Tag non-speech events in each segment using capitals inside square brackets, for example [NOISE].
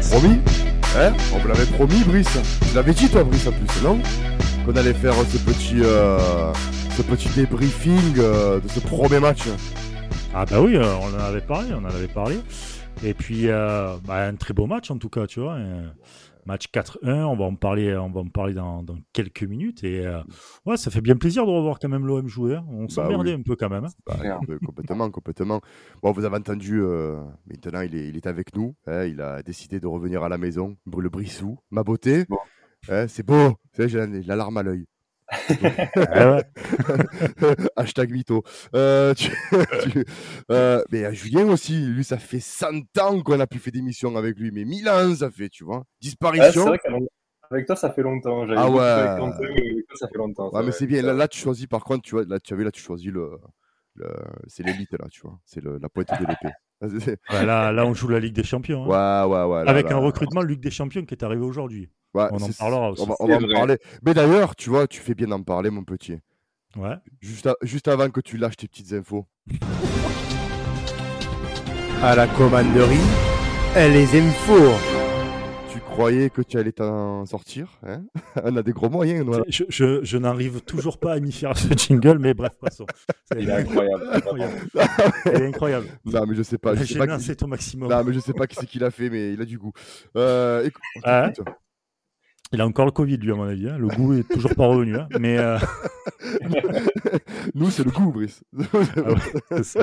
promis. Hein On vous l'avait promis, Brice. Tu l'avais dit, toi, Brice, en plus, non? Qu'on allait faire ce petit, euh, ce petit débriefing euh, de ce premier match. Ah bah oui, euh, on en avait parlé, on en avait parlé. Et puis, euh, bah, un très beau match en tout cas, tu vois. un match 4-1, on va en parler, on va en parler dans, dans quelques minutes. Et euh, ouais, ça fait bien plaisir de revoir quand même l'OM jouer. hein. On s'emmerdait oui. un peu quand même. hein. Bah, complètement, complètement. Bon, vous avez entendu, euh, maintenant il est, il est avec nous. hein, il a décidé de revenir à la maison. Le Brissou, ma beauté. Bon. Hein, c'est beau. J'ai la larme à l'œil. Ah. [LAUGHS] Hashtag mytho. Euh, tu- [LAUGHS] tu- euh, mais a Julien aussi, lui, ça fait 100 ans qu'on a plus fait d'émission avec lui, mais 1000 ans ça fait, tu vois. Disparition. vrai qu'avec toi, ça fait longtemps. J'avais Ah ouais. avec Quentin, mais avec toi, ça fait longtemps. ouais, mais c'est bien. Là, là, tu choisis, par contre, tu vois, là, tu as vu, là, tu choisis le. le- c'est l'élite, là, tu vois. C'est la pointe de l'épée. Ouais, là, là, on joue la Ligue des Champions. hein. Ouais, ouais, ouais. là, Avec là, un recrutement Ligue des Champions qui est arrivé aujourd'hui. Ouais, on en parlera aussi. On va, on C'est va en parler. Mais d'ailleurs, tu vois, tu fais bien d'en parler, mon petit. Ouais. Juste, juste avant que tu lâches tes petites infos. À la commanderie, les infos. Tu croyais que tu allais t'en sortir hein? [LAUGHS] On a des gros moyens. nous, Je, je- je n'arrive toujours pas à m'y faire ce jingle, mais bref, passons. C'est Il est incroyable. incroyable. Il est incroyable. Non, mais je sais pas. Je sais pas qui... au maximum. Non, mais je sais pas qui c'est qui l'a fait, mais il a du goût. Euh, écoute, Ah ouais t'écoute. Il a encore le Covid, lui, à mon avis. hein. Le goût est toujours pas revenu. hein. Mais euh, [LAUGHS] Nous, c'est le goût, Brice. [LAUGHS] Ah ouais, c'est ça.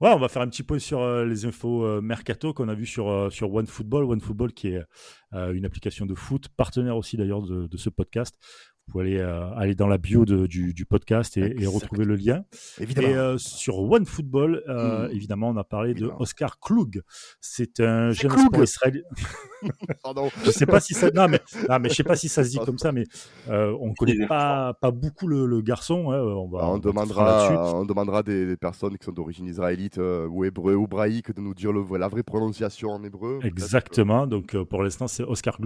Ouais, on va faire un petit point sur euh, les infos euh, mercato qu'on a vu sur, sur OneFootball. OneFootball qui est une application de foot, partenaire aussi d'ailleurs de, de ce podcast. Vous pouvez aller, euh, aller dans la bio de- du, du podcast et, retrouver le lien. Évidemment. Et euh, sur OneFootball, euh, Mm. évidemment, on a parlé de Évidemment. Oscar Klug. C'est un jeune Klug. espoir israélien. [LAUGHS] Pardon. Je sais pas si ça, non mais, non, mais je sais pas si ça se dit comme ça, mais euh, on connaît est pas, pas beaucoup le, le garçon. hein, on va, Bah, on, demandera, on demandera des, des personnes qui sont d'origine israélite euh, ou hébreu ou braïque de nous dire le, la vraie prononciation en hébreu. Exactement. Donc euh, pour l'instant, c'est Oscar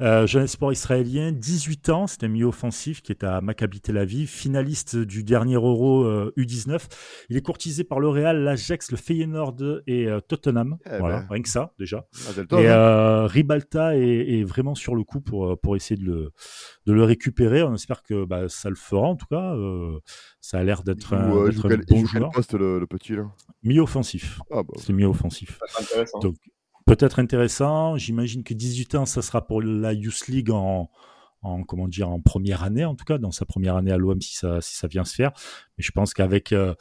euh, jeune espoir israélien, 18 ans. C'est un milieu offensif qui est à Maccabi Tel Aviv, finaliste du dernier Euro euh, U19. Il est courtisé par le Real, l'Ajax, le Feyenoord et euh, Tottenham. Eh voilà, ben. rien que ça déjà. Ah, Et hein. euh, Ribalta est, est vraiment sur le coup pour, euh, pour essayer de le, de le récupérer. On espère que bah, ça le fera en tout cas. Euh, ça a l'air d'être un, euh, il bon joueur. poste, le, le petit là? Mi-offensif. ah, bah, C'est mi-offensif. Donc, peut-être intéressant. J'imagine que 18 ans, ça sera pour la Youth League en, en comment dire en première année en tout cas dans sa première année à l'OM si ça si ça vient se faire. Mais je pense qu'avec euh,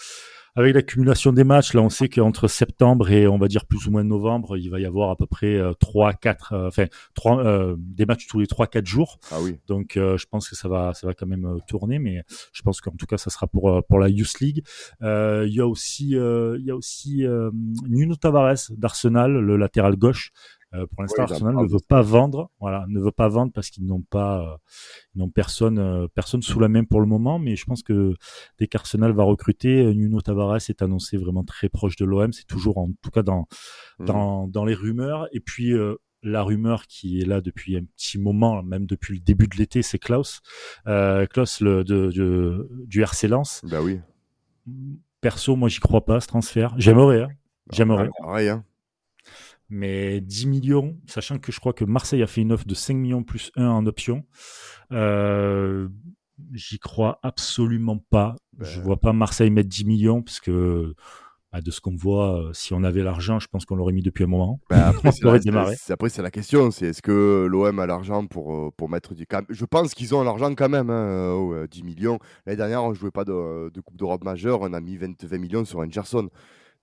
avec l'accumulation des matchs, là on sait qu'entre septembre et on va dire plus ou moins novembre, il va y avoir à peu près euh, 3 4 euh, enfin trois euh, des matchs tous les 3 4 jours. ah oui. Donc euh, je pense que ça va ça va quand même euh, tourner mais je pense qu'en tout cas ça sera pour euh, pour la Youth League. Euh, il y a aussi euh, il y a aussi euh, Nuno Tavares d'Arsenal, le latéral gauche. Euh, pour l'instant, Arsenal ne veut pas vendre, voilà, ne veut pas vendre parce qu'ils n'ont pas, euh, ils n'ont personne, euh, personne sous la main pour le moment. Mais je pense que dès qu'Arsenal va recruter, Nuno Tavares est annoncé vraiment très proche de l'OM. C'est toujours, en tout cas, dans Mhm. dans, dans les rumeurs. Et puis la rumeur qui est là depuis un petit moment, même depuis le début de l'été, c'est Klaus. Euh, Klaus le, de, de- du RC Lens. Bah oui. Perso, moi, j'y crois pas, ce transfert. J'aimerais, hein. j'aimerais. Pareil, hein. Mais 10 millions, sachant que je crois que Marseille a fait une offre de 5 millions plus 1 en option. Euh, J'y crois absolument pas. Je Ben. vois pas Marseille mettre 10 millions parce que bah, de ce qu'on voit, euh, si on avait l'argent, je pense qu'on l'aurait mis depuis un moment. Bah, après, [LAUGHS] c'est la, démarré. c'est- après, c'est la question. C'est est-ce que l'OM a l'argent pour, euh, pour mettre du. Je pense qu'ils ont l'argent quand même. Hein, euh, oh, euh, 10 millions. L'année dernière, on ne jouait pas de, de Coupe d'Europe majeure. On a mis 20, 20 millions sur Anderson.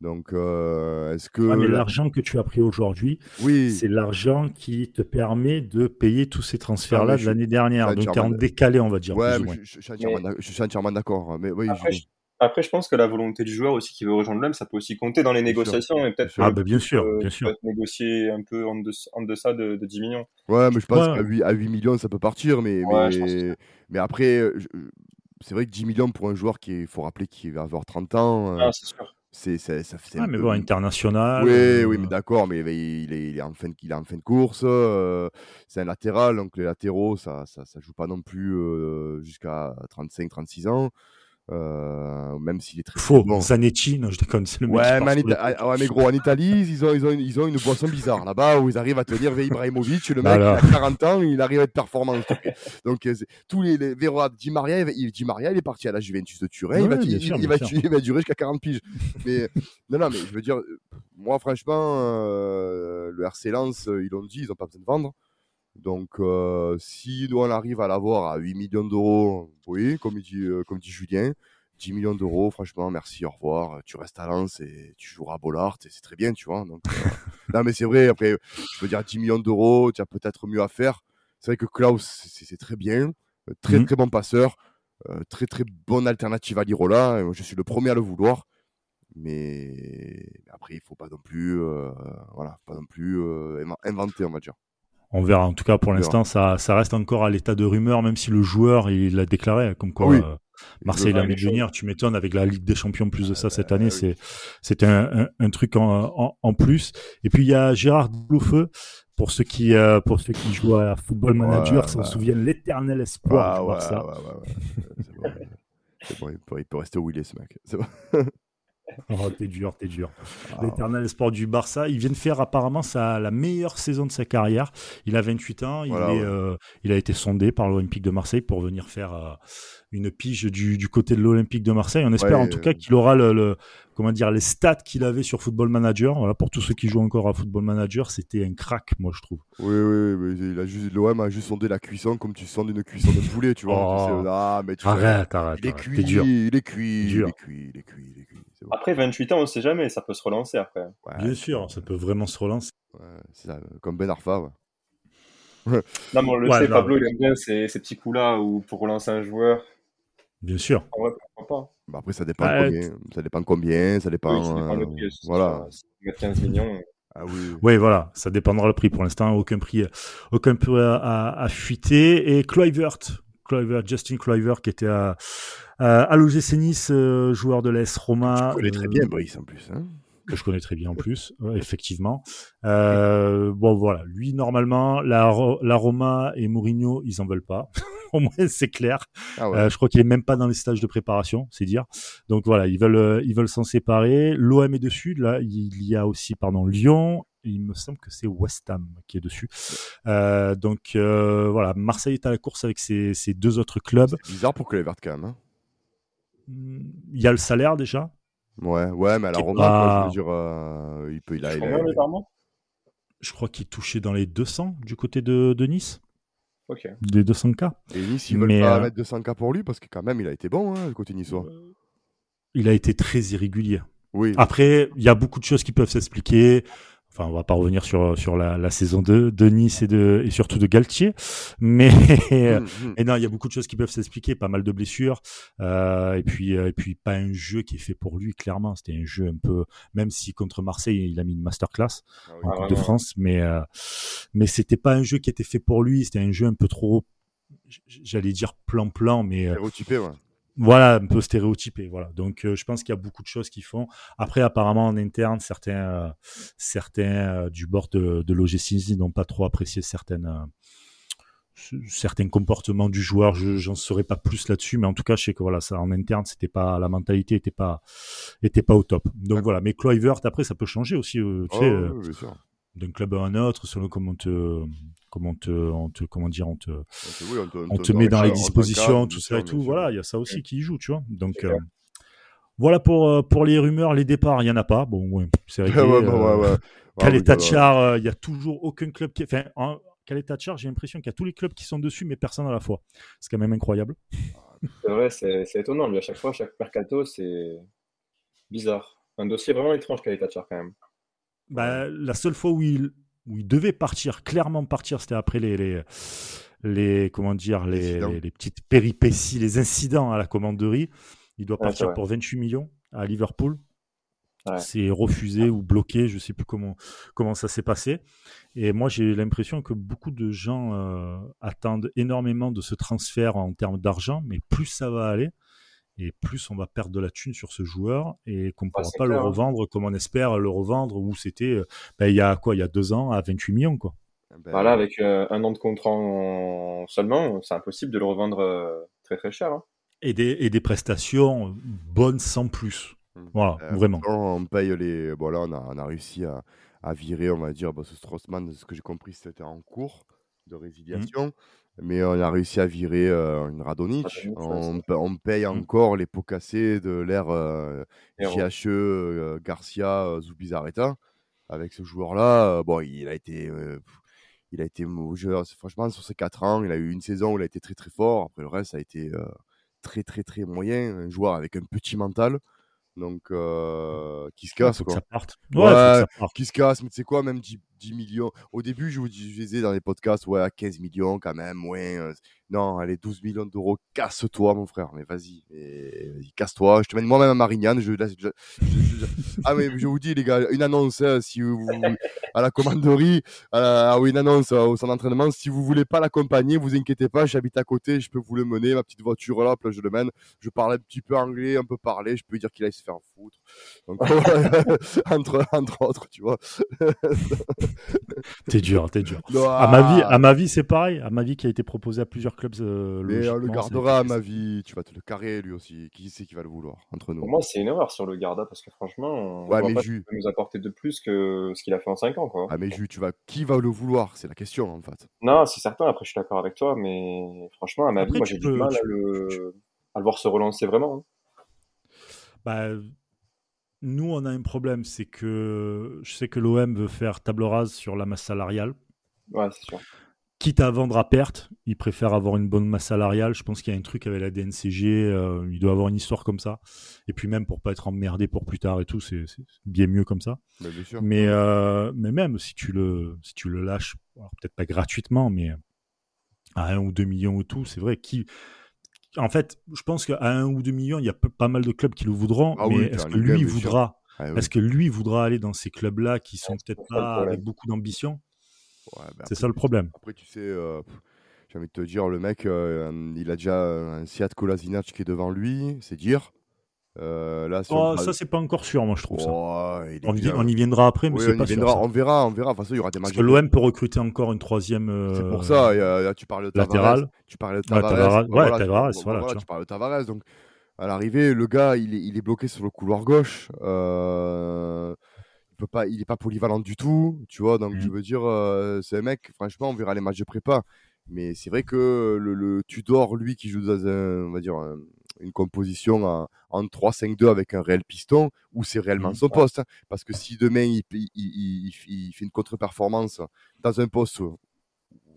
Donc, euh, est-ce que. Ouais, mais la- l'argent que tu as pris aujourd'hui, Oui. c'est l'argent qui te permet de payer tous ces transferts-là Ah, mais de l'année dernière. Donc, tu es en décalé, on va dire. Ouais, mais je, suis entièrement d'ac- je suis entièrement d'accord. hein, Mais oui, Après, je- je, après, je pense que la volonté du joueur aussi qui veut rejoindre l'OM, ça peut aussi compter dans les Bien sûr. négociations et peut-être sûr. Ah, bah, bien sûr, euh, bien sûr. peut-être négocier un peu en, deçà- en deçà de, de 10 millions. Ouais, mais je pense Ouais. qu'à 8, à 8 millions, ça peut partir. Mais, Ouais, mais, mais après, je- c'est vrai que 10 millions pour un joueur qui, il faut rappeler qu'il va avoir 30 ans, euh, Ah, c'est sûr. C'est, c'est, ça fait Ah, mais peu- bon, international. Oui, euh, oui, mais d'accord, mais il est, il est en fin de, il est en fin de course. euh, c'est un latéral, donc les latéraux, ça, ça, ça joue pas non plus euh, jusqu'à 35-36 ans. Euh, même s'il est très Faux. bon. Zanetti, non, je déconne, c'est le mec. Ouais mais, le ah, ouais, mais gros, en Italie, ils ont, ils ont, une, ils ont une boisson bizarre là-bas où ils arrivent à tenir Ibrahimovic. Le mec, Voilà. il a 40 ans, il arrive à être performant. Donc, euh, tous les, les Di Maria, il, Di Maria, il est parti à la Juventus de Turin. il, va, bien il, sûr, il bien va, sûr. il va durer jusqu'à 40 piges. Mais non, non, mais je veux dire, moi, franchement, euh, le RC Lens, ils l'ont dit, ils n'ont pas besoin de vendre. Donc, euh, si nous, on arrive à l'avoir à 8 millions d'euros, oui, comme dit, euh, comme dit Julien, 10 millions d'euros, franchement, merci, au revoir. Tu restes à Lens et tu joueras à Bollard et c'est très bien, tu vois. Donc, euh, [LAUGHS] non, mais c'est vrai, après, je veux dire, 10 millions d'euros, tu as peut-être mieux à faire. C'est vrai que Klaus, c'est très bien, euh, très Mhm. très bon passeur, euh, très très bonne alternative à Lirola. Je suis le premier à le vouloir. Mais après, il faut pas non plus, euh, voilà, pas non plus inven- inventer, on va dire. On verra. En tout cas, pour l'instant, ça, ça reste encore à l'état de rumeur, même si le joueur, il l'a déclaré, comme quoi Oui. euh, Marseille l'a venir. Tu m'étonnes, avec la Ligue des Champions, plus de ça cette année, oui. c'est c'était un, un, un truc en, en, en plus. Et puis, il y a Gérard Loufeu, pour ceux qui, euh, pour ceux qui jouent à Football Manager, Ouais, s'en ouais. souviennent, l'éternel espoir Ah, ouais, Barça. ouais, ouais, ouais. C'est bon. C'est bon, il peut, il peut rester où il est, ce mec. C'est bon. [LAUGHS] Oh, t'es dur, t'es dur. Ah, L'éternel espoir du Barça. Il vient de faire apparemment sa, la meilleure saison de sa carrière. Il a 28 ans. Il, Voilà, est, ouais. euh, il a été sondé par l'Olympique de Marseille pour venir faire euh, une pige du, du côté de l'Olympique de Marseille. On espère Ouais, en tout euh, cas qu'il aura le, le- comment dire, les stats qu'il avait sur Football Manager. Voilà, pour tous ceux qui jouent encore à Football Manager, c'était un crack, moi je trouve. Oui, oui, oui, l'OM a juste sondé la cuisson comme tu sondes une cuisson de poulet, tu vois. Oh. Ah, mais tu Arrête, arrête. Il est arrête. cuit, T'es dur. il est cuit, il est cuit, il est cuit, il est cuit. Bon. Après 28 ans, on sait jamais, ça peut se relancer après. Ouais, Bien sûr, ça peut vraiment se relancer. ouais, c'est ça, comme Ben Arfa. Ouais. [LAUGHS] Non, mais on le Ouais, sait, non. Pablo, il aime bien ces, ces petits coups-là où pour relancer un joueur. Bien sûr. En vrai, pourquoi pas Bah, après, ça dépend Ouais, combien, ça dépend combien, ça dépend. Oui, ça dépend euh, le prix aussi. voilà. Mets 15 millions. Ah oui. Oui, voilà, ça dépendra le prix. Pour l'instant, aucun prix, aucun prix à, à, à fuiter. Et Kluivert, Kluivert, Justin Kluivert, qui était à, à, à l'OGC Nice, euh, joueur de l'AS Roma. Tu connais très euh, bien Brice en plus. Hein que je connais très bien en [LAUGHS] plus, effectivement. Euh, bon, voilà, lui, normalement, la, la Roma et Mourinho, ils en veulent pas. [LAUGHS] Au moins, c'est clair. ah ouais. Euh, je crois qu'il est même pas dans les stages de préparation, c'est dire. Donc voilà, ils veulent, euh, ils veulent s'en séparer. L'OM est dessus. Là, il y a aussi, pardon, Lyon. Il me semble que c'est West Ham qui est dessus. Euh, donc euh, voilà, Marseille est à la course avec ses, ses deux autres clubs. C'est bizarre pour Kluivert quand même. Hein Hmm, Il y a le salaire déjà. ouais, ouais, mais à la Roma, quoi, pas- je veux dire, euh, il peut, il a, il a- par mois Je crois qu'il est touché dans les 200 du côté de, de Nice, Ok. des 200 k. Et Nice, ils veulent Mais, pas euh, mettre 200K pour lui parce que quand même, il a été bon, hein, le côté niçois. Il a été très irrégulier. Oui. Après, il y a beaucoup de choses qui peuvent s'expliquer. Enfin, on va pas revenir sur sur la, la saison 2 de Nice et de et surtout de Galtier, mais Hum, hum. et non, il y a beaucoup de choses qui peuvent s'expliquer, pas mal de blessures, euh, et puis euh, et puis pas un jeu qui est fait pour lui clairement. C'était un jeu un peu, même si contre Marseille il a mis une masterclass Ah oui. en Ah, Coupe de vraiment. France, mais euh, mais c'était pas un jeu qui était fait pour lui. C'était un jeu un peu trop, j'allais dire plan plan, mais euh, Stéréotypé, ouais. Voilà, un peu stéréotypé. Voilà. Donc, euh, je pense qu'il y a beaucoup de choses qui font. Après, apparemment, en interne, certains, euh, certains euh, du bord de, de l'OGC n'ont pas trop apprécié certaines, certains comportements du joueur. Je j'en saurais pas plus là-dessus, mais en tout cas, je sais que voilà, ça en interne, c'était pas la mentalité était pas était pas au top. Donc voilà. Mais Kluivert, après, ça peut changer aussi. tu Oh, sais, oui, d'un club à un autre, selon comment on te, comment on te, on te, comment dire, on te, oui, on te, on te met dans les on dispositions, tout ça et tout. Voilà, il y a ça aussi qui y joue, tu vois. Donc euh, voilà pour euh, pour les rumeurs, les départs, il y en a pas. Bon, ouais, c'est [LAUGHS] réglé. Ouais, ouais, euh. [LAUGHS] Ah, euh, il y a toujours aucun club qui, enfin, en Calais Tachar, j'ai l'impression qu'il y a tous les clubs qui sont dessus, mais personne à la fois. C'est quand même incroyable. C'est vrai, c'est étonnant. Lui, à chaque fois, chaque mercato, c'est bizarre. Un dossier vraiment étrange qu'a Tachar quand même. Bah, la seule fois où il où il devait partir, clairement partir, c'était après les, les les comment dire les, Incidents. les, les petites péripéties, les incidents à la commanderie. Il doit partir pour 28 millions à Liverpool. Ouais. C'est refusé ou bloqué, je sais plus comment comment ça s'est passé. Et moi, j'ai l'impression que beaucoup de gens euh, attendent énormément de ce transfert en termes d'argent, mais plus ça va aller et plus on va perdre de la thune sur ce joueur et qu'on ne pourra pas le clair, hein. revendre comme on espère le revendre où c'était euh, ben, il y a quoi il y a deux ans à 28 millions quoi. Ben, Voilà, avec euh, un an de contrat en- seulement, c'est impossible de le revendre euh, très très cher. hein. Et des, et des prestations bonnes sans plus. Voilà, Euh, vraiment. On paye les. Bon, là, on a, on a réussi à, à virer, on va dire, bon, ce Straussman, de ce que j'ai compris, c'était en cours de résiliation. Mais on a réussi à virer euh, une Radonic. On, paye encore les pots cassés de l'ère euh, Héros. JHE, euh, Garcia, euh, Zubizarreta. Avec ce joueur-là, euh, bon, il a été. euh, il a été franchement, sur ces 4 ans, il a eu une saison où il a été très très fort. Après, le reste, ça a été euh, très très très moyen. Un joueur avec un petit mental. Donc, euh, qui se casse, que quoi ça parte. Ouais, Ouais, faut que ça parte. qui se casse, mais tu sais quoi, même 10, 10 millions. Au début, je vous disais dans les podcasts, ouais, à 15 millions quand même, ouais. euh, non, allez, 12 millions d'euros, casse-toi, mon frère, mais vas-y, et- vas-y, casse-toi. Je te mène moi-même à Marignane. Je, ah, mais je vous dis, les gars, une annonce, hein, si vous, à la commanderie, à la- ah une annonce euh, au centre d'entraînement, si vous voulez pas l'accompagner, vous inquiétez pas, j'habite à côté, je peux vous le mener, ma petite voiture là, je le mène. Je parle un petit peu anglais, un peu parler, je peux dire qu'il aille se faire foutre. [LAUGHS] Entre, entre autres, tu vois. [LAUGHS] [LAUGHS] T'es dur, t'es dur. Non, À ma vie, ah, à ma vie, c'est pareil. À ma vie, qui a été proposé à plusieurs clubs. euh, Mais on le gardera à c'est- ma vie, tu vas te le carrer lui aussi. Qui sait qui va le vouloir entre nous? Pour moi, c'est une erreur sur le Garda parce que franchement, on Ouais, voit mais pas Jus. peut nous apporter de plus que ce qu'il a fait en 5 ans. Quoi. Ah mais Jus, tu vas qui va le vouloir? C'est la question en fait. Non, c'est certain, après je suis d'accord avec toi, mais franchement, à ma Après, vie, moi j'ai du mal tu- à le... à le voir se relancer vraiment. hein. Bah, nous, on a un problème, c'est que je sais que l'OM veut faire table rase sur la masse salariale. Ouais, c'est sûr. Quitte à vendre à perte, ils préfèrent avoir une bonne masse salariale. Je pense qu'il y a un truc avec la DNCG, euh, il doit avoir une histoire comme ça. Et puis même pour pas être emmerdé pour plus tard et tout, c'est bien mieux comme ça. Mais bien sûr. Mais, euh, mais même si tu le, si tu le lâches, alors peut-être pas gratuitement, mais à 1 ou 2 millions ou tout, c'est vrai. Qui, en fait, je pense qu'à 1 ou 2 millions, il y a pas mal de clubs qui le voudront, Ah mais oui, est-ce que un lui voudra Ah oui. Est-ce que lui voudra aller dans ces clubs-là qui sont peut-être pas avec beaucoup d'ambition? Ouais, bah C'est ça le problème. Après, tu sais, euh, j'ai envie de te dire, le mec, euh, il a déjà un Seat Kolasinac qui est devant lui, c'est dire. Euh, là, Oh, le- ça, c'est pas encore sûr, moi, je trouve ça. Oh, On y, bien. on y viendra après, mais Oui, c'est pas sûr. ça. on verra, on verra. De toute façon, il y aura des Parce matchs. que l'OM peut recruter encore une troisième. C'est euh, pour ça, tu parles de Tavares. latéral. Tu parles de Tavares. Tavares, ouais, voilà, tu- Tavares, bah voilà, voilà, tu tu parles de Tavares. Donc, à l'arrivée, le gars, il est, il est bloqué sur le couloir gauche. Euh, il peut pas, il est pas polyvalent du tout, tu vois. Donc, je veux dire, c'est un mec, franchement, on verra les matchs de prépa. Mais c'est vrai que le, le Tudor, lui, qui joue dans un, on va dire, un- une composition en, en 3-5-2 avec un réel piston, où c'est réellement Mhm. son poste. hein. Parce que si demain, il, il- il- il- il fait une contre-performance dans un poste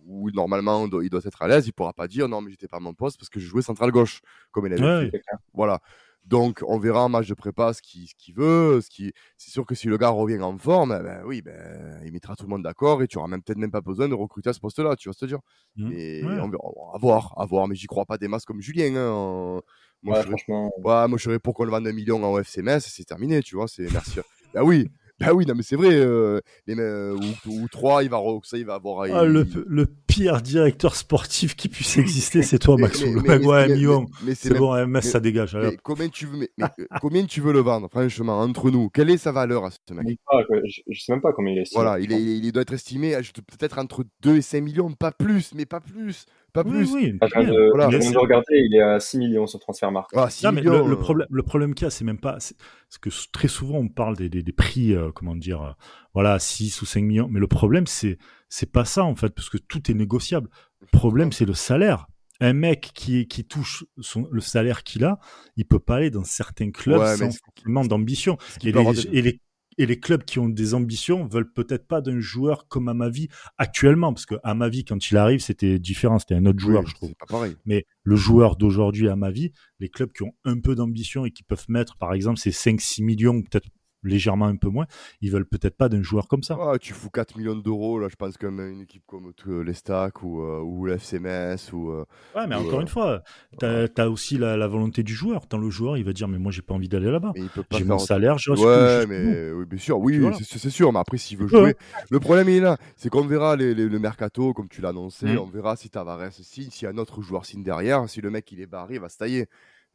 où normalement il doit être à l'aise, il pourra pas dire non, mais j'étais pas à mon poste parce que je jouais central gauche, comme il avait Ouais, fait. Voilà. Donc, on verra en match de prépa ce qu'il veut. Ce qui... C'est sûr que si le gars revient en forme, eh ben, oui, ben, il mettra tout le monde d'accord et tu auras même peut-être même pas besoin de recruter à ce poste-là, tu vas se dire. Mhm. Mais Ouais. on verra, à voir, à voir. Mais j'y crois pas des masses comme Julien. hein. Moi, Ouais, je serais... franchement, ouais, moi, je serais pour qu'on le vende un million en FC Metz, c'est terminé, tu vois. C'est merci. bah oui, bah oui, non, mais c'est vrai. euh, les, me- ou, ou trois, il va, ça, il va avoir. Ah, le, il- le pire directeur sportif qui puisse exister, c'est toi, [LAUGHS] Mais- Maxou. mais- Le mec, mais- ouais, mais- million. mais- mais c'est même- bon, MS, mais- ça dégage. Mais combien tu veux, mais, mais, euh, combien tu veux le vendre, franchement, entre nous? Quelle est sa valeur à ce mec? Je, je, je sais même pas combien il est. estimé, Voilà, il, est, il doit être estimé peut-être entre 2 et 5 millions, pas plus, mais pas plus, pas Oui, plus. oui. De, Voilà. de regarder, il est à 6 millions sur Transfermarkt. Ah, 6 Non, mais millions. le, le problème, le problème qu'il y a, c'est même pas. c'est- Parce que très souvent, on parle des, des, des prix, euh, comment dire, euh, voilà, 6 ou 5 millions. Mais le problème, c'est c'est pas ça, en fait, parce que tout est négociable. Le problème, c'est le salaire. Un mec qui, qui touche son, le salaire qu'il a, il peut pas aller dans certains clubs Ouais, sans forcément d'ambition. Et les, et, les, et les clubs qui ont des ambitions veulent peut-être pas d'un joueur comme Amavi actuellement, parce que Amavi, quand il arrive, c'était différent, c'était un autre joueur, Oui, je trouve. C'est pas pareil. Mais le joueur d'aujourd'hui, à ma vie, les clubs qui ont un peu d'ambition et qui peuvent mettre, par exemple, ces 5-6 millions, peut-être légèrement un peu moins, ils veulent peut-être pas d'un joueur comme ça. Ah, tu fous 4 millions d'euros, là, je pense comme une équipe comme euh, les Stacks ou, euh, ou l'FCMS ou. euh, Ouais, mais encore une fois, tu as, aussi la, la volonté du joueur. Tant le joueur, il va dire, mais moi, j'ai pas envie d'aller là-bas. mais il peut pas J'ai mon salaire, je reste Ouais, mais oui, bien sûr, oui, voilà. c'est sûr, mais après, s'il veut jouer, le problème il est là, c'est qu'on verra les, les- le mercato, comme tu l'as annoncé, Mhm. on verra si Tavares signe, si un autre joueur signe derrière, si le mec il est barré, il va se tailler.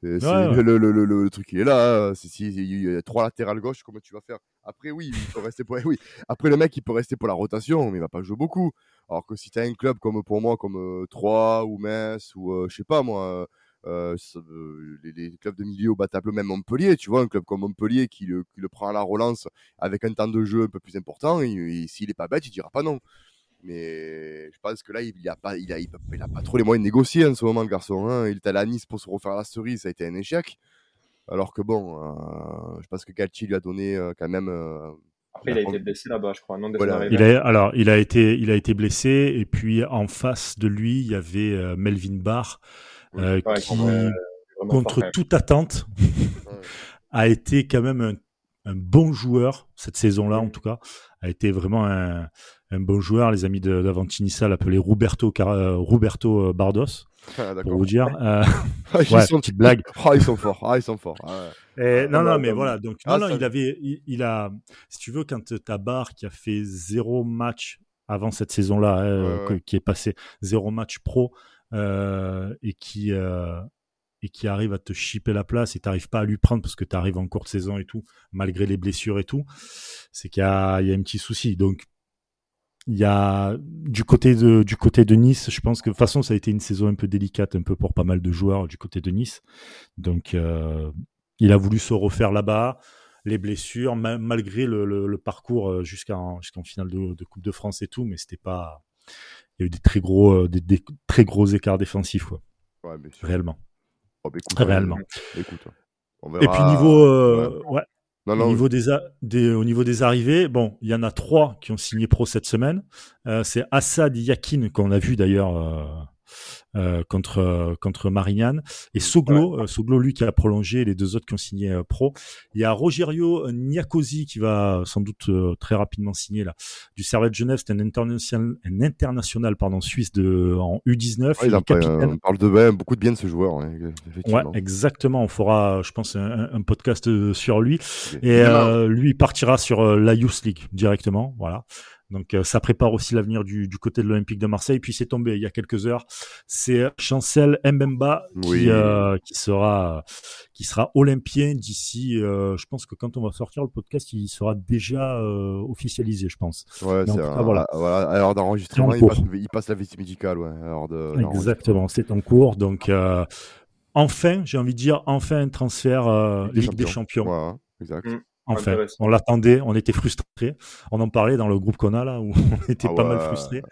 Euh, c'est- Ouais, ouais. Le, le- le- truc il est là, hein. si il y a trois latérales gauche, comment tu vas faire? Après, oui, il peut rester pour, [LAUGHS] oui. Après, le mec il peut rester pour la rotation, mais il va pas jouer beaucoup. Alors que si tu as un club comme pour moi, comme euh, Troyes ou Metz ou euh, je sais pas moi. euh, ça, euh, les, les clubs de milieu au bas tableau, même Montpellier, tu vois, un club comme Montpellier qui le, qui le prend à la relance avec un temps de jeu un peu plus important, et, et s'il est pas bête, il dira pas non. Mais je pense que là, il a pas, il a, il, il a pas trop les moyens de négocier en ce moment, le garçon. Hein. Il est allé à Nice pour se refaire la cerise, ça a été un échec. Alors que bon, euh, je pense que Galtier lui a donné euh, quand même. euh, Après, il a été blessé là-bas, je crois. Non, Voilà. Il a, alors, il a été, il a été blessé et puis en face de lui, il y avait euh, Melvin Barr euh, Ouais, qui, contre, euh, toute attente, [LAUGHS] a été quand même un, un bon joueur cette saison-là, en tout cas, a été vraiment un, un bon joueur. Les amis d'Avantinissa l'appelaient Roberto, Car- euh, Roberto euh, Bardos, Ah, pour vous dire. Euh, [LAUGHS] Ah, ils, ouais, sont... petite blague. [LAUGHS] Ah, ils sont forts. Ah, ils sont forts. Ah, ouais. Et, non, non, mais voilà. Donc, Ah, non, non, ça- il avait, il, il a, si tu veux, quand t'as Barr qui a fait zéro match avant cette saison-là, Ouais, qui est passé zéro match pro, euh, et qui, euh, et qui arrive à te chipper la place et t'arrives pas à lui prendre parce que t'arrives en courte saison et tout, malgré les blessures et tout, c'est qu'il y a, il y a un petit souci. Donc, il y a du côté de du côté de Nice, je pense que de toute façon ça a été une saison un peu délicate, un peu pour pas mal de joueurs du côté de Nice. Donc euh, il a voulu se refaire là-bas, les blessures, ma- malgré le, le- le parcours euh, jusqu'en finale de, de Coupe de France et tout, mais c'était pas. Il y a eu des très gros euh, des, des très gros écarts défensifs, quoi, Ouais, réellement. Oh, bah, écoute, Réellement. euh, écoute, on Et puis niveau euh, ouais, Non, au niveau des, a- des au niveau des arrivées, bon, il y en a trois qui ont signé pro cette semaine. Euh, c'est Assad Yakin qu'on a vu d'ailleurs euh, contre euh, contre Marignane et Soglo, euh, Soglo lui qui a prolongé, les deux autres qui ont signé euh, pro. Il y a Rogerio Niakosi qui va sans doute euh, très rapidement signer là du Servette Genève, c'est un international un international pardon suisse de en U19, Ouais, il a on parle de ben, beaucoup de bien de ce joueur. ouais, Ouais, exactement. On fera, je pense, un, un podcast sur lui. Et euh, lui, partira sur la Youth League directement. Voilà. Donc, euh, ça prépare aussi l'avenir du, du côté de l'Olympique de Marseille. Puis, c'est tombé il y a quelques heures. C'est Chancel Mbemba qui, Oui. euh, qui sera qui sera olympien d'ici. euh, je pense que quand on va sortir le podcast, il sera déjà euh, officialisé, je pense. Ouais, c'est un- voilà. voilà. L'heure d'enregistrement, il passe, cours. il passe la visite médicale. Ouais, de- Exactement, c'est en cours. Donc, euh, enfin, j'ai envie de dire, enfin un transfert euh, Ligue des Ligue des Champions. Champions. Ouais, exact. Mm. Enfin, Intéressant. on l'attendait, on était frustrés. On en parlait dans le groupe qu'on a là, où on était Ah pas ouais. mal frustrés.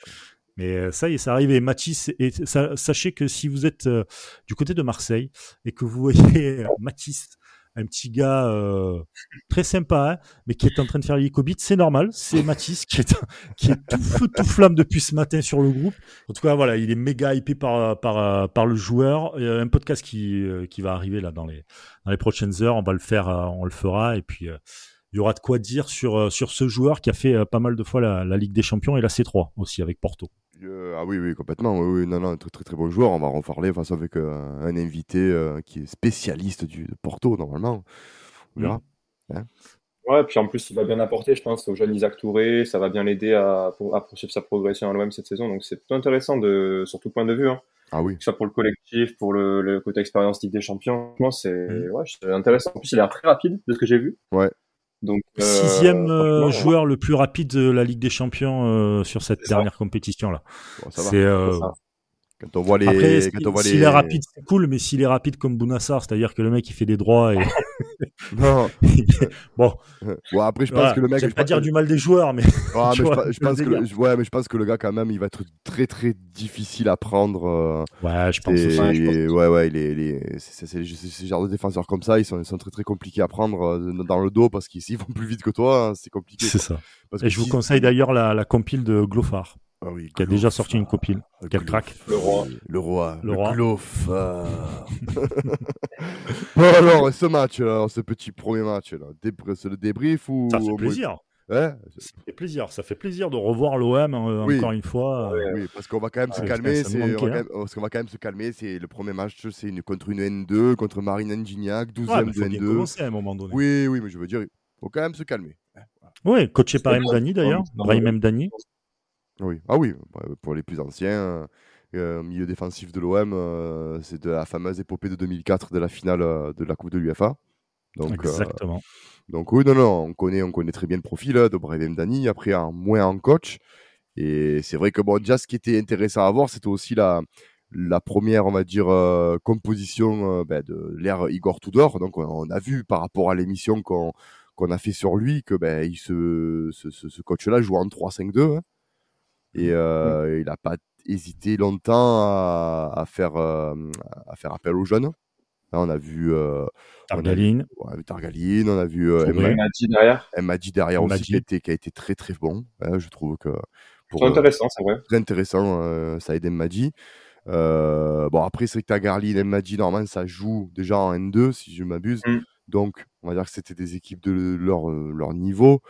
Mais euh, ça y est, ça arrive. Et Mathis, et ça- sachez que si vous êtes euh, du côté de Marseille et que vous voyez euh, Mathis, un petit gars euh, très sympa, hein, mais qui est en train de faire l'hélicobite, c'est normal. C'est Mathis qui est, qui est tout feu, tout flamme depuis ce matin sur le groupe. En tout cas, voilà, il est méga hypé par, par, par le joueur. Il y a un podcast qui, euh, qui va arriver là dans les, dans les prochaines heures. On va le faire, euh, on le fera. Et puis, euh, il y aura de quoi dire sur, sur ce joueur qui a fait pas mal de fois la, la Ligue des Champions et la C3 aussi avec Porto. Euh, ah oui, oui, complètement. Oui, oui, non, non, très, très, très bon joueur. On va en reparler face avec euh, un invité euh, qui est spécialiste du, de Porto, normalement. On verra. Ouais, puis en plus, il va bien apporter, je pense, au jeune Isaac Touré. Ça va bien l'aider à, pour- à poursuivre sa progression à l'OM cette saison. Donc, c'est plutôt intéressant de, sur tout point de vue, hein. Ah oui. Que ce soit pour le collectif, pour le, le côté expérience Ligue des Champions. C'est, Mhm. ouais, intéressant. En plus, il a l'air très rapide de ce que j'ai vu. Ouais. Donc, euh, Sixième euh, joueur le plus rapide de la Ligue des Champions euh, sur cette dernière compétition là. Bon. C'est euh. Quand on voit les. après quand on voit s'il les... est rapide c'est cool, mais s'il est rapide comme Bounassar, c'est-à-dire que le mec il fait des droits et [LAUGHS] Non. [LAUGHS] bon, après, je pense voilà, que le mec. je pas dire du mal des joueurs, mais [LAUGHS] tu mais je, vois, pense que le, ouais, mais je pense que le gars, quand même, il va être très, très difficile à prendre. euh, ouais, je pense et- aussi. Ouais, je pense et- ouais, ouais, est- c'est, c'est, c'est- ces genres de défenseurs comme ça, ils sont, ils sont très, très compliqués à prendre euh, dans le dos parce qu'ils s'ils vont plus vite que toi, hein, c'est compliqué. C'est ça. Parce Et que je vous si- conseille d'ailleurs la, la compile de Glofar, Ah oui, qui a déjà sorti une compile. Glofar, Quel crack. Le roi. Le roi. Le roi. [LAUGHS] Bon, alors, ce match, alors, ce petit premier match, c'est le débrief ou. Ça fait au- plaisir. Ouais, Ça fait plaisir. Ça fait plaisir de revoir l'OM euh, Oui. encore une fois. euh, Oui, parce qu'on va quand même se Ouais, calmer. on va hein. même- parce qu'on va quand même se calmer. C'est le premier match, c'est une, contre une N2, contre Marine Gignac, 12e Ouais, mais de faut bien N2. commencer à un moment donné. Oui, oui, mais je veux dire, il faut quand même se calmer. Oui, coaché par. Mdani d'ailleurs, Brahim Mdani. Oui, ah oui, bah, pour les plus anciens, euh, milieu défensif de l'OM, euh, c'est de la fameuse épopée de 2004 de la finale euh, de la Coupe de l'UFA. Donc, euh, Exactement. donc oui, non, non, on connaît, on connaît très bien le profil euh, de Brahim Dani, après en moins en coach. Et c'est vrai que bon, déjà, ce qui était intéressant à voir, c'était aussi la, la première, on va dire, composition ben, de l'ère Igor Tudor. Donc, on, on a vu par rapport à l'émission qu'on qu'on a fait sur lui que ben, il se, ce, ce, ce coach-là joue en 3-5-2. hein. Et euh, il n'a pas hésité longtemps à, à faire, euh, à faire appel aux jeunes. Là, on a vu euh, on a vu- Targaline. on a vu Targaline, on a vu euh, dit derrière. Emma Di derrière aussi, qui a, été, qui a été très très bon. hein, je trouve que pour, C'est euh, intéressant, c'est vrai. très intéressant, euh, Saïd Madi. Euh, bon, après, c'est que et Madi, normalement, ça joue déjà en N2, si je m'abuse. Mm. Donc, on va dire que c'était des équipes de leur, leur niveau.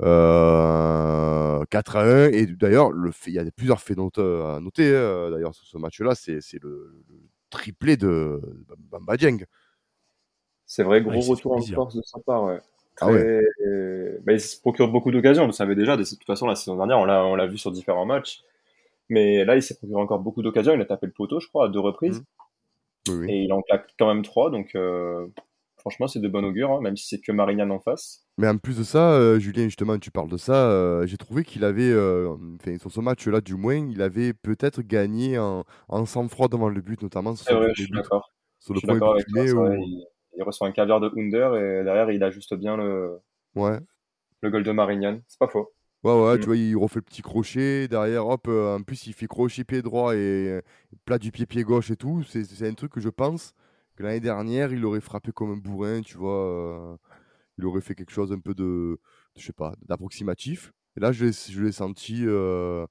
Euh, 4 à 1. Et d'ailleurs, le fait- il y a plusieurs faits note- à noter euh, d'ailleurs sur ce match-là. C'est c'est le, le triplé de Bamba Dieng. C'est vrai, gros Ouais, retour en plaisir. force de sa part. Ouais. Ah ouais. Euh, bah, il se procure beaucoup d'occasions, on le savait déjà. De toute façon, la saison dernière, on l'a, on l'a vu sur différents matchs. Mais là, il s'est procuré encore beaucoup d'occasions. Il a tapé le poteau, je crois, à deux reprises. Oui, oui. Et il en claque quand même trois. Donc, euh, franchement, c'est de bon augure, hein, même si c'est que Marignane en face. Mais en plus de ça, euh, Julien, justement, tu parles de ça. euh, J'ai trouvé qu'il avait, euh, enfin, sur ce match-là, du moins, il avait peut-être gagné en, en sang-froid devant le but, notamment sur, C'est son vrai, premier je suis but, d'accord. sur Je le suis premier d'accord avec toi. cumulé c'est où- vrai, il, il reçoit un caviar de Under et derrière, il ajuste bien le, Ouais, le goal de Marignane. C'est pas faux. ouais, ouais, Mm. tu vois, il refait le petit crochet. Derrière, hop, euh, en plus, il fait crochet pied droit et euh, plat du pied pied gauche et tout. C'est c'est un truc que je pense que l'année dernière, il aurait frappé comme un bourrin, tu vois. euh, il aurait fait quelque chose un peu de, je sais pas, d'approximatif. Et là, je l'ai senti, euh,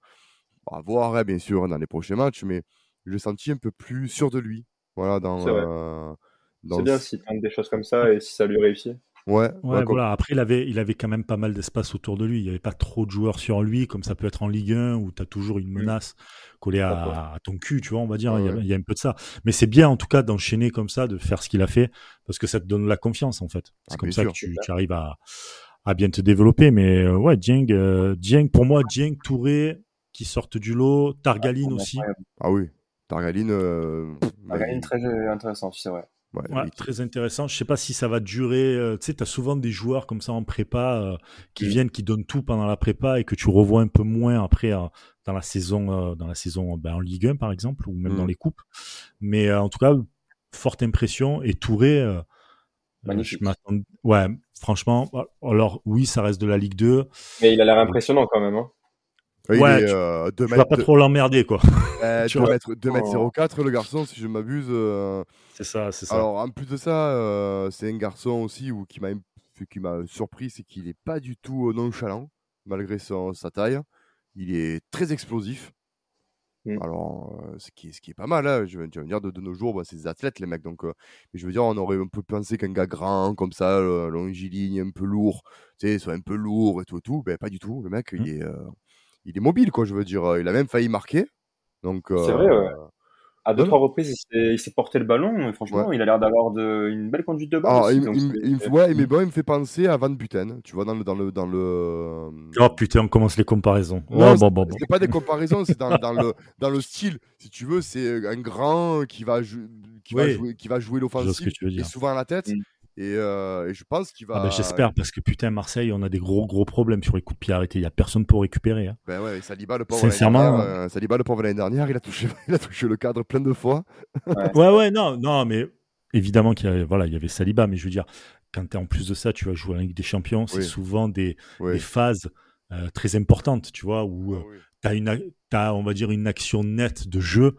à voir, hein, bien sûr, dans les prochains matchs, mais je l'ai senti un peu plus sûr de lui. Voilà, dans. C'est euh, bien s'il tente des choses comme ça et si ça lui réussit. Ouais, Ouais, ouais, comme- voilà. Après, il avait, il avait quand même pas mal d'espace autour de lui. Il n'y avait pas trop de joueurs sur lui, comme ça peut être en Ligue 1, où tu as toujours une menace collée à ton cul, tu vois, on va dire. Ouais, il, y a, ouais. il y a un peu de ça. Mais c'est bien, en tout cas, d'enchaîner comme ça, de faire ce qu'il a fait, parce que ça te donne la confiance, en fait. C'est Ah, comme bien ça sûr. que tu, tu arrives à, à bien te développer. Mais euh, ouais, Dieng, euh, Dieng, pour moi, Dieng, Touré, qui sortent du lot, Targaline aussi. Ah oui, Targaline. euh, il- très intéressant, c'est vrai. Ouais, très intéressant. Je sais pas si ça va durer. euh, tu sais, tu as souvent des joueurs comme ça en prépa euh, qui Mm. viennent, qui donnent tout pendant la prépa et que tu revois un peu moins après euh, dans la saison, euh, dans la saison ben, en Ligue 1 par exemple ou même Mm. dans les coupes. Mais euh, en tout cas, forte impression. Et Touré, euh, Magnifique. je. Ouais, franchement. Alors oui, ça reste de la Ligue 2. Mais il a l'air impressionnant quand même. Hein. Il Ouais, est tu- euh, 2 Tu vas mètres, pas trop l'emmerder, quoi. [LAUGHS] euh, tu deux vois. mètres, 2 mètres Oh. 04, le garçon, si je m'abuse. euh, C'est ça, c'est ça. Alors, en plus de ça, euh, c'est un garçon aussi où, qui m'a qui m'a surpris, c'est qu'il n'est pas du tout euh, nonchalant, malgré son, sa taille. Il est très explosif. Mm. Alors, euh, ce, qui est, ce qui est pas mal, hein. je, veux, tu vas me dire, de, de nos jours, bah, c'est des athlètes, les mecs. Donc, euh, mais je veux dire, on aurait un peu pensé qu'un gars grand, comme ça, euh, longiligne, un peu lourd, tu sais, soit un peu lourd et tout, et tout. Ben, pas du tout. Le mec, Mm. il, est, euh, il est mobile, quoi, je veux dire. Il a même failli marquer. Donc, C'est euh, vrai, ouais. À deux, trois reprises, il s'est- il s'est porté le ballon. Franchement, il a l'air d'avoir de, une belle conduite de balle. Alors, aussi, il, donc il- c'est- il me- ouais, mais bon, il me fait penser à Van Buten, tu vois, dans le. Dans le, dans le Oh putain, on commence les comparaisons. Non, Oh, bon, bon, bon. c'est pas des comparaisons, c'est dans, dans le, [LAUGHS] dans le style. Si tu veux, c'est un grand qui va, jou- qui va Oui. jouer, qui va jouer l'offensive que tu veux et souvent à la tête. Mm. Et, euh, et je pense qu'il va. Ah ben, J'espère, parce que putain, Marseille, on a des gros, gros problèmes sur les coups de pied arrêtés. Il y a personne pour récupérer. hein. Ben ouais, Saliba, le pauvre l'année Sincèrement, dernière, euh, Saliba, le pauvre l'année dernière, il a touché, [LAUGHS] il a touché le cadre plein de fois. Ouais, ouais, non, non, mais évidemment qu'il y avait, voilà, il y avait Saliba, mais je veux dire, quand t'es en plus de ça, tu vas jouer à la Ligue des Champions, c'est Oui. souvent des, phases euh, très importantes, tu vois, où Ah oui. t'as une, a- t'as, on va dire, une action nette de jeu,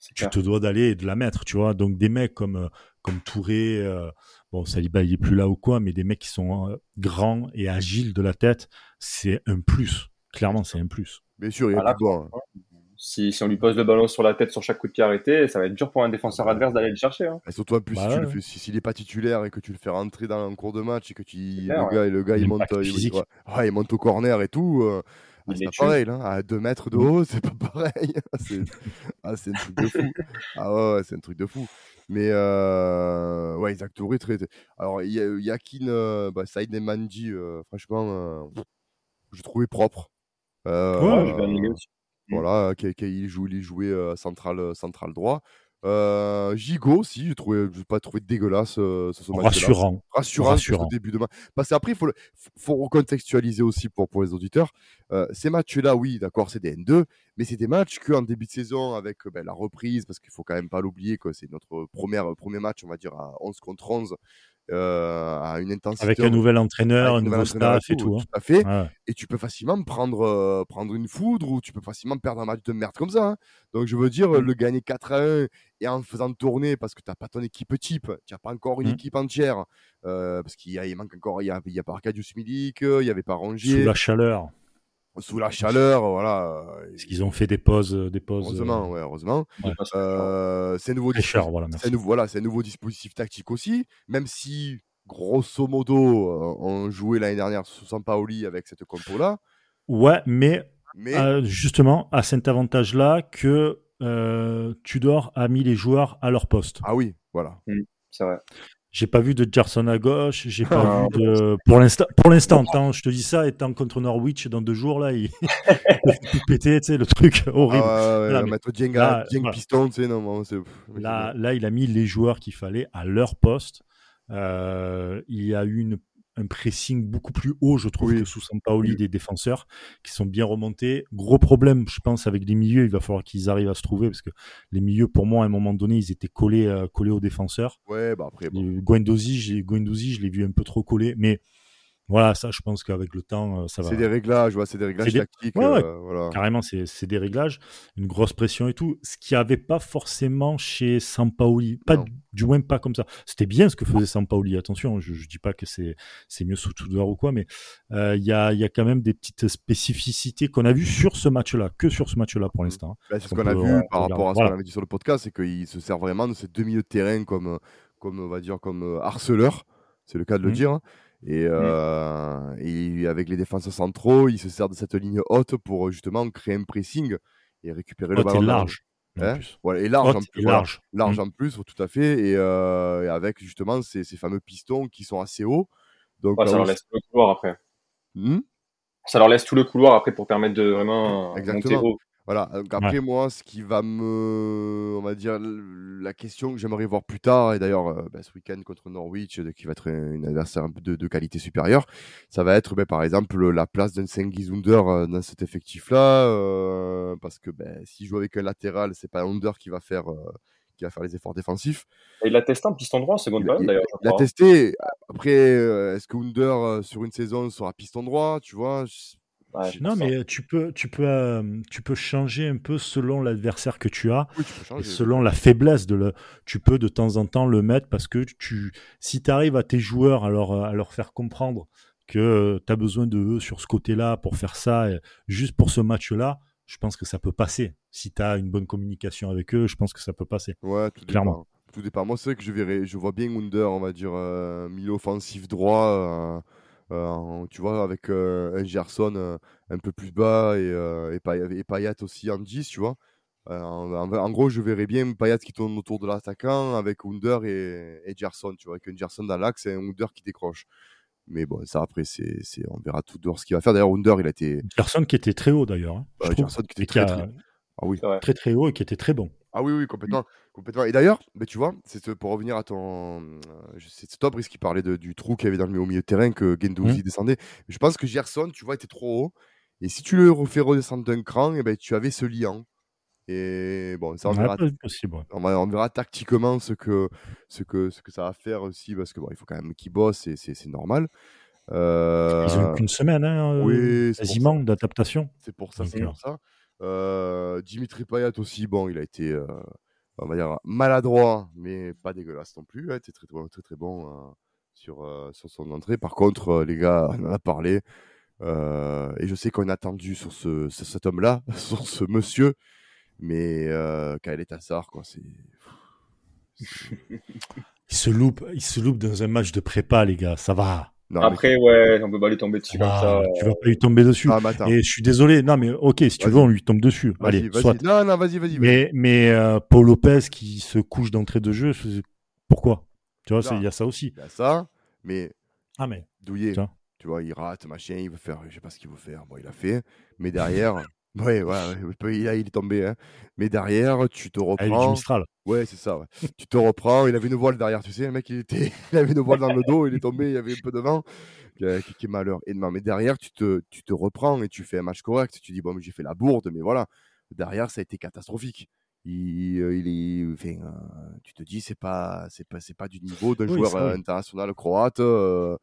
tu clair. te dois d'aller et de la mettre, tu vois. Donc des mecs comme, comme Touré, euh, bon, Saliba, il est plus là ou quoi, mais des mecs qui sont euh, grands et agiles de la tête, c'est un plus. Clairement, c'est un plus. Bien sûr, il y a Voilà. bon. hein. Si, si on lui pose le ballon sur la tête sur chaque coup de pied arrêté, ça va être dur pour un défenseur adverse d'aller le chercher. Hein. Et surtout en plus, Bah si ouais. fais, si- s'il n'est pas titulaire et que tu le fais rentrer dans un cours de match et que tu, clair, le, ouais. gars, le gars il monte, il, physique. ouais, ouais, il monte au corner et tout, euh, ah, c'est pas tue. pareil, là. À 2 mètres de haut, [LAUGHS] c'est pas pareil. c'est ah, c'est un truc de fou. Ah ouais, ouais, c'est un truc de fou. Mais euh, ouais, Isaac Touré, très. très- Alors, y a- Yakin, euh, bah, Saïd Nemandi, euh, franchement, je trouvais propre. Ouais, bien aimé aussi. voilà, il, joue, il jouait central, central droit. Euh, Gigot aussi, j'ai trouvé, j'ai pas trouvé dégueulasse euh, ce ce match-là. Rassurant. rassurant, Rassurant. début de match. Parce qu'après, il faut, le- faut recontextualiser aussi pour, pour les auditeurs. Euh, ces matchs-là, oui, d'accord, c'est des N2, mais c'est des matchs qu'en début de saison, avec euh, ben, la reprise, parce qu'il faut quand même pas l'oublier, que c'est notre première, premier match, on va dire, à 11 contre 11, euh, à une intensité. Avec un nouvel entraîneur, un nouveau staff et tout. hein. Tout à fait. Ouais. Et tu peux facilement prendre, euh, prendre une foudre ou tu peux facilement perdre un match de merde comme ça. hein. Donc je veux dire, le gagner 4 à 1 et en faisant tourner parce que tu n'as pas ton équipe type, tu n'as pas encore une Mm. équipe entière. euh, parce qu'il y manque encore, il n'y a, il y a pas Arcadius Milik, il n'y avait pas Rongier. Sous la chaleur. Sous la chaleur, voilà. euh, Parce qu'ils ont fait des pauses. Des pauses Heureusement, ouais, heureusement. Ouais. Euh, c'est nouveau voilà, c'est nouveau, voilà, c'est nouveau dispositif tactique aussi, même si grosso modo euh, on jouait l'année dernière sous Sampaoli avec cette compo-là. Ouais, mais Mais euh, justement, à cet avantage-là que euh, Tudor a mis les joueurs à leur poste. ah oui, voilà. C'est vrai. J'ai pas vu de Gerson à gauche, j'ai pas Ah, vu de. Pour l'instant, pour l'instant, tant, je te dis ça, étant contre Norwich dans deux jours là, il, [LAUGHS] tout péter, tu sais, le truc [LAUGHS] horrible. Ah ouais, Là, mais mettre Dieng, là, à- Dieng voilà. piston, tu sais, non, non, c'est. pff, Là, là, il a mis les joueurs qu'il fallait à leur poste. Euh, il y a eu une, un pressing beaucoup plus haut, je trouve, Oui. que sous Sampaoli Oui. des défenseurs qui sont bien remontés. Gros problème, je pense, avec les milieux. Il va falloir qu'ils arrivent à se trouver parce que les milieux, pour moi, à un moment donné, ils étaient collés, euh, collés aux défenseurs. Ouais, bah après, bon. Guendouzi, je l'ai vu un peu trop collé. Mais voilà, ça, je pense qu'avec le temps, euh, ça va. c'est des réglages, ouais, c'est des réglages des- tactiques. Ouais, ouais. euh, voilà. Carrément, c'est c'est des réglages, une grosse pression et tout. Ce qu'il n'y avait pas forcément chez Sampaoli. Pas, Non. du moins pas comme ça. C'était bien ce que faisait Sampaoli. Attention, je ne dis pas que c'est c'est mieux sous Tudor ou quoi, mais euh, il y, a, y a quand même des petites spécificités qu'on a vues sur ce match-là, que sur ce match-là pour l'instant. Bah, c'est ce qu'on a vu par rapport à ce Voilà. qu'on avait dit sur le podcast, c'est qu'il se sert vraiment de ces deux milieux de terrain comme, comme on va dire, comme euh, harceleur, c'est le cas de le Mhm. dire. Et, euh, et avec les défenseurs centraux, il se sert de cette ligne haute pour euh, justement créer un pressing et récupérer le Haute ballon. large. en Hein plus. Voilà, et large en plus. et voilà. large. large Mm. en plus, tout à fait, et, euh, et avec justement ces, ces fameux pistons qui sont assez hauts. Donc, Ouais, ça leur où- laisse tout le couloir après. Hmm? Ça leur laisse tout le couloir après pour permettre de vraiment euh, Exactement. monter haut. Voilà, donc après moi, ce qui va me, on va dire, la question que j'aimerais voir plus tard, et d'ailleurs euh, bah, ce week-end contre Norwich, euh, qui va être un, un adversaire un peu de, de qualité supérieure, ça va être bah, par exemple la place d'un Sengiz Under euh, dans cet effectif-là, euh, parce que bah, s'il joue avec un latéral, c'est pas Under qui va faire, euh, qui va faire les efforts défensifs. Et il l'a testé en piston droit en seconde période il- d'ailleurs. Il a crois. testé. Après, euh, est-ce que Under sur une saison sera piston droit, tu vois Ouais, Non, mais tu peux, tu, peux, euh, tu peux changer un peu selon l'adversaire que tu as. Oui, tu peux Et changer. selon la faiblesse de le, tu peux de temps en temps le mettre parce que tu, si tu arrives à tes joueurs à leur, à leur faire comprendre que tu as besoin de eux sur ce côté-là pour faire ça, et juste pour ce match-là, je pense que ça peut passer. Si tu as une bonne communication avec eux, je pense que ça peut passer. Ouais, tout Clairement. dépend. Tout dépend. Moi, c'est vrai que je verrais, je vois bien Under, on va dire, euh, milieu offensif droit, euh, euh, tu vois, avec euh, un Gerson euh, un peu plus bas et, euh, et, Pay- et Payet aussi en 10, tu vois. Euh, en, gros, je verrais bien Payet qui tourne autour de l'attaquant avec Under et, et Gerson, tu vois, avec un Gerson dans l'axe et un Under qui décroche. Mais bon, ça après, c'est, on verra tout dehors ce qu'il va faire. D'ailleurs, Under, il a été. Personne qui était très haut d'ailleurs. hein, euh. Gerson qui était Et qui très, a- très. Ah oui. Très très haut et qui était très bon. Ah oui, oui, complètement. complètement. Et d'ailleurs, mais tu vois, c'est ce- pour revenir à ton. euh, C'est Stobris qui parlait de- du trou qu'il y avait dans le, au milieu de terrain, que Gendouzi descendait. Je pense que Gerson, tu vois, était trop haut. Et si tu le refais redescendre d'un cran, eh ben, tu avais ce liant. Et bon, ça, on verra, possible. ouais. on, va- on verra tactiquement ce que, ce, que, ce que ça va faire aussi, parce que bon, il faut quand même qu'il bosse, et c'est normal. Euh, Ils ont qu'une semaine, hein, euh, oui, pour quasiment, d'adaptation. c'est pour ça, c'est euh, pour ça. Euh, Dimitri Payet aussi, bon, il a été, euh, on va dire, maladroit, mais pas dégueulasse non plus. Il était très, très, très, très bon euh, sur, sur son entrée. Par contre, les gars, on en a parlé. et je sais qu'on a attendu sur, ce, cet homme-là, [LAUGHS] sur ce monsieur. Mais quand il est Tassar, quoi, c'est. [LAUGHS] Il se loupe, il se loupe dans un match de prépa, les gars. Ça va. Non, mais- Après, ouais, on peut pas lui tomber dessus comme Ah, ça. tu vas pas lui tomber dessus. Ah. Et je suis désolé. Non, mais ok, si tu veux, on lui tombe dessus. Allez, vas-y. soit. Non, non, vas-y, vas-y. Mais, mais euh, Paul Lopez qui se couche d'entrée de jeu, pourquoi? Tu vois, il y a ça aussi. Il y a ça, mais Ah, mais Douillet, tu vois, il rate, machin, il veut faire, je sais pas ce qu'il veut faire. Bon, il a fait, mais derrière, [LAUGHS] Ouais, ouais, ouais, il, est tombé. Hein. Mais derrière, tu te Avec du reprends. Mistral. Ouais, c'est ça. ouais. tu te reprends. Il avait une voile derrière, tu sais. Le mec, il, était... [LAUGHS] il avait une voile dans le dos. Il est tombé. Il y avait un peu de vent. Euh, Qui, qui est malheur. Et non, mais derrière, tu te, tu te reprends et tu fais un match correct. Tu dis, bon, j'ai fait la bourde, mais voilà. Derrière, ça a été catastrophique. Il, euh, il est, enfin, euh, tu te dis, c'est pas, c'est pas, c'est pas du niveau d'un Oui, joueur ça, euh, oui. international croate. euh, euh,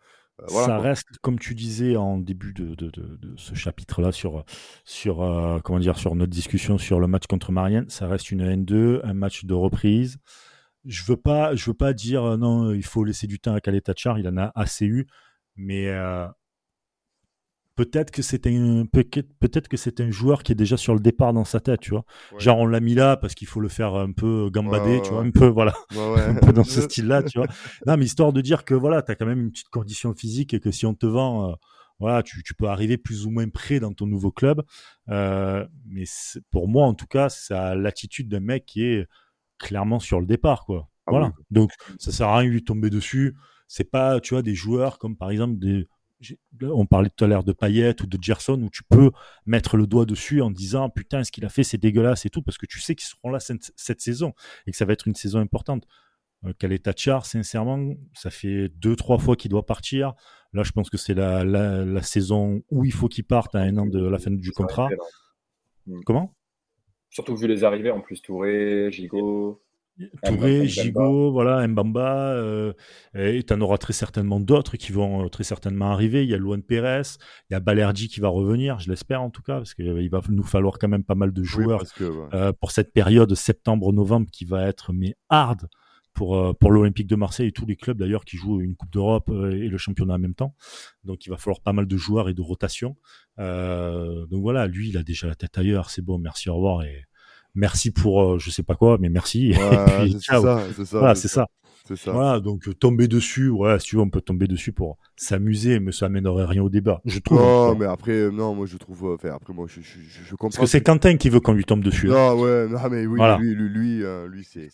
voilà, ça quoi. reste, comme tu disais en début de, de, de, de ce chapitre-là sur, sur, euh, comment dire, sur notre discussion sur le match contre Marianne, ça reste une N2, un match de reprise. Je veux pas, je veux pas dire euh, non, il faut laisser du temps à Kaletachar, il en a assez eu, mais euh, peut-être que c'est un, peut-être que c'est un joueur qui est déjà sur le départ dans sa tête, tu vois. Ouais. Genre on l'a mis là parce qu'il faut le faire un peu gambader, Ouais, tu vois, ouais. un peu, voilà [LAUGHS] un peu dans ce style-là, tu vois. Non, mais histoire de dire que voilà, tu as quand même une petite condition physique et que si on te vend, euh, voilà, tu, tu peux arriver plus ou moins près dans ton nouveau club. Euh, mais pour moi, en tout cas, à l'attitude d'un mec qui est clairement sur le départ, quoi. Ah voilà. oui. Donc, ça sert à rien de lui tomber dessus. C'est pas, tu vois, des joueurs comme par exemple des. On parlait tout à l'heure de Payet ou de Gerson où tu peux mettre le doigt dessus en disant putain ce qu'il a fait c'est dégueulasse et tout parce que tu sais qu'ils seront là cette, cette saison et que ça va être une saison importante. Euh, Kaletachar, sincèrement, ça fait deux, trois fois qu'il doit partir. Là, je pense que c'est la, la, la saison où il faut qu'il parte à un an de la fin du contrat. là. Comment? Surtout vu les arrivées, en plus Touré, Gigot. Touré. Gigot, voilà, Mbamba, euh, et tu en auras très certainement d'autres qui vont euh, très certainement arriver. Il y a Luan Pérez, il y a Balerdi qui va revenir, je l'espère en tout cas, parce qu'il va nous falloir quand même pas mal de joueurs parce que, ouais. euh, pour cette période septembre-novembre qui va être mais hard pour, pour l'Olympique de Marseille et tous les clubs d'ailleurs qui jouent une Coupe d'Europe et le championnat en même temps. Donc il va falloir pas mal de joueurs et de rotation. Donc voilà, lui il a déjà la tête ailleurs, c'est bon, merci, au revoir et merci pour euh, je sais pas quoi, mais merci. [LAUGHS] Ouais, et puis, c'est ça, c'est ça. Voilà, c'est ça. Ça. Voilà, donc euh, tomber dessus, ouais, si tu veux, on peut tomber dessus pour s'amuser, mais ça amènerait rien au débat, je trouve. Non, mais après, euh, non, moi je trouve. Enfin, après, moi je, je, je, je comprends. Parce que c'est Quentin qui veut qu'on lui tombe dessus. hein. Non, ouais, non, mais oui, Voilà. lui, lui, lui, euh, lui c'est,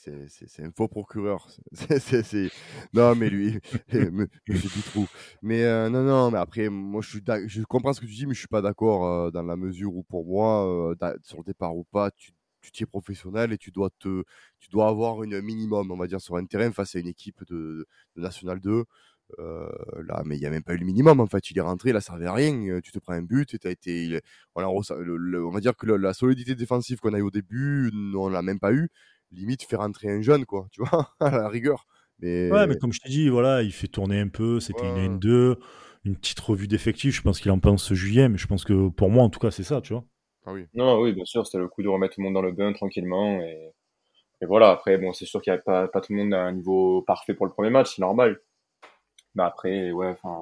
un faux procureur. [LAUGHS] C'est, Non, mais lui, [LAUGHS] me- monsieur Dutroux. Mais euh, non, non, mais après, moi, je suis, je comprends ce que tu dis, mais je suis pas d'accord euh, dans la mesure où, pour moi, sur le départ ou pas, tu, tu t'y es professionnel et tu dois te, tu dois avoir une minimum, on va dire, sur un terrain face à une équipe de, de National 2. Euh, là, mais il n'y a même pas eu le minimum en fait. Il est rentré, il a servi à rien. euh, Tu te prends un but et t'as été. il- on, ressa- le- le- on va dire que le- la solidité défensive qu'on a eu au début, on l'a même pas eu. Limite, faire rentrer un jeune, quoi, tu [LAUGHS] vois, à la rigueur. Mais, Ouais, mais comme je te dis, voilà, il fait tourner un peu. C'était Ouais. une N2, une petite revue d'effectifs. Je pense qu'il en pense juillet, mais je pense que pour moi, en tout cas, c'est ça, tu vois. Ah oui. Non, oui, bien sûr, c'était le coup de remettre tout le monde dans le bain tranquillement. Et, et voilà, après, bon, c'est sûr qu'il n'y a pas, pas tout le monde à un niveau parfait pour le premier match, c'est normal. Mais après, ouais, enfin.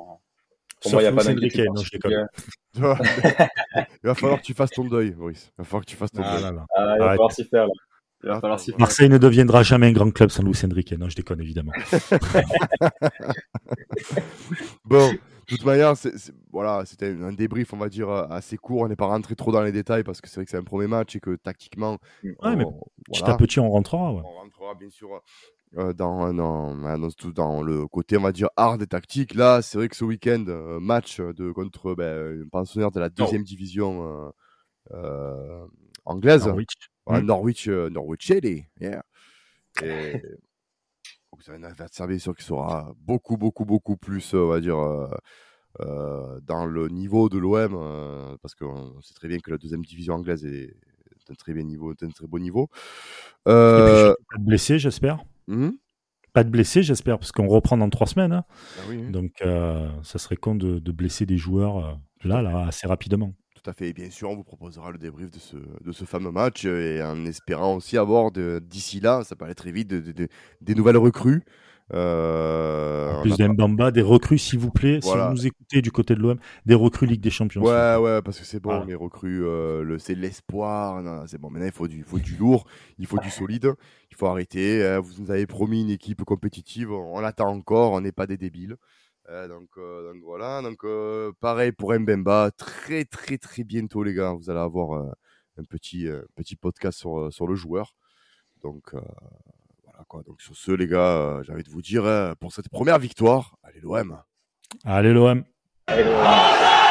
Pour Sauf moi, il n'y a pas d'inquiétude [LAUGHS] [LAUGHS] il va falloir que tu fasses ton deuil, Maurice. Il va falloir que tu fasses ton Ah deuil. là là. Ah, il va Arrête. falloir s'y faire, là. Il va falloir s'y faire. Marseille ne deviendra jamais un grand club sans Luis Enrique. Non, je déconne, évidemment. [LAUGHS] Bon, toute manière, voilà, c'était un débrief, on va dire, assez court. On n'est pas rentré trop dans les détails parce que c'est vrai que c'est un premier match et que tactiquement, Ouais, mais on- Petit voilà. à petit, on rentrera. ouais. On rentrera bien sûr euh, dans, dans, dans, dans le côté, on va dire, hard et tactique. Là, c'est vrai que ce week-end, euh, match de, contre ben, un pensionnaire de la deuxième division euh, anglaise, Norwich. Voilà, Mm. Norwich, Norwich City. yeah. Et donc, c'est un adversaire, bien sûr, qui sera beaucoup, beaucoup, beaucoup plus, euh, on va dire, euh, euh, dans le niveau de l'OM, euh, parce qu'on sait très bien que la deuxième division anglaise est un très, bien niveau, un très beau niveau. Et puis, surtout, pas de blessés, j'espère. hum, Pas de blessés, j'espère, parce qu'on reprend dans trois semaines. hein. ah oui, oui. Donc, ça serait con de, de blesser des joueurs là, là, assez rapidement. Tout à fait. Et bien sûr, on vous proposera le débrief de ce, de ce fameux match euh, et en espérant aussi avoir d'ici là, ça peut aller très vite, de- de- de- des nouvelles recrues. Euh, En plus a de Mbamba, des recrues, s'il vous plaît, Voilà. si vous nous écoutez du côté de l'OM, des recrues Ligue des Champions. Ouais, ouais, parce que c'est bon, Voilà. les recrues, euh, le, c'est l'espoir. C'est bon, maintenant il faut du, il faut du lourd, il faut du solide, il faut arrêter. hein, vous nous avez promis une équipe compétitive, on l'attend encore, on n'est pas des débiles. Euh, donc, euh, donc voilà, donc euh, pareil pour Mbemba, très très très bientôt les gars, vous allez avoir euh, un petit, euh, petit podcast sur, sur le joueur. Donc euh, voilà quoi, donc sur ce les gars, euh, j'ai envie de vous dire, euh, pour cette première victoire, allez l'OM Allez, l'OM. Allez, ouais.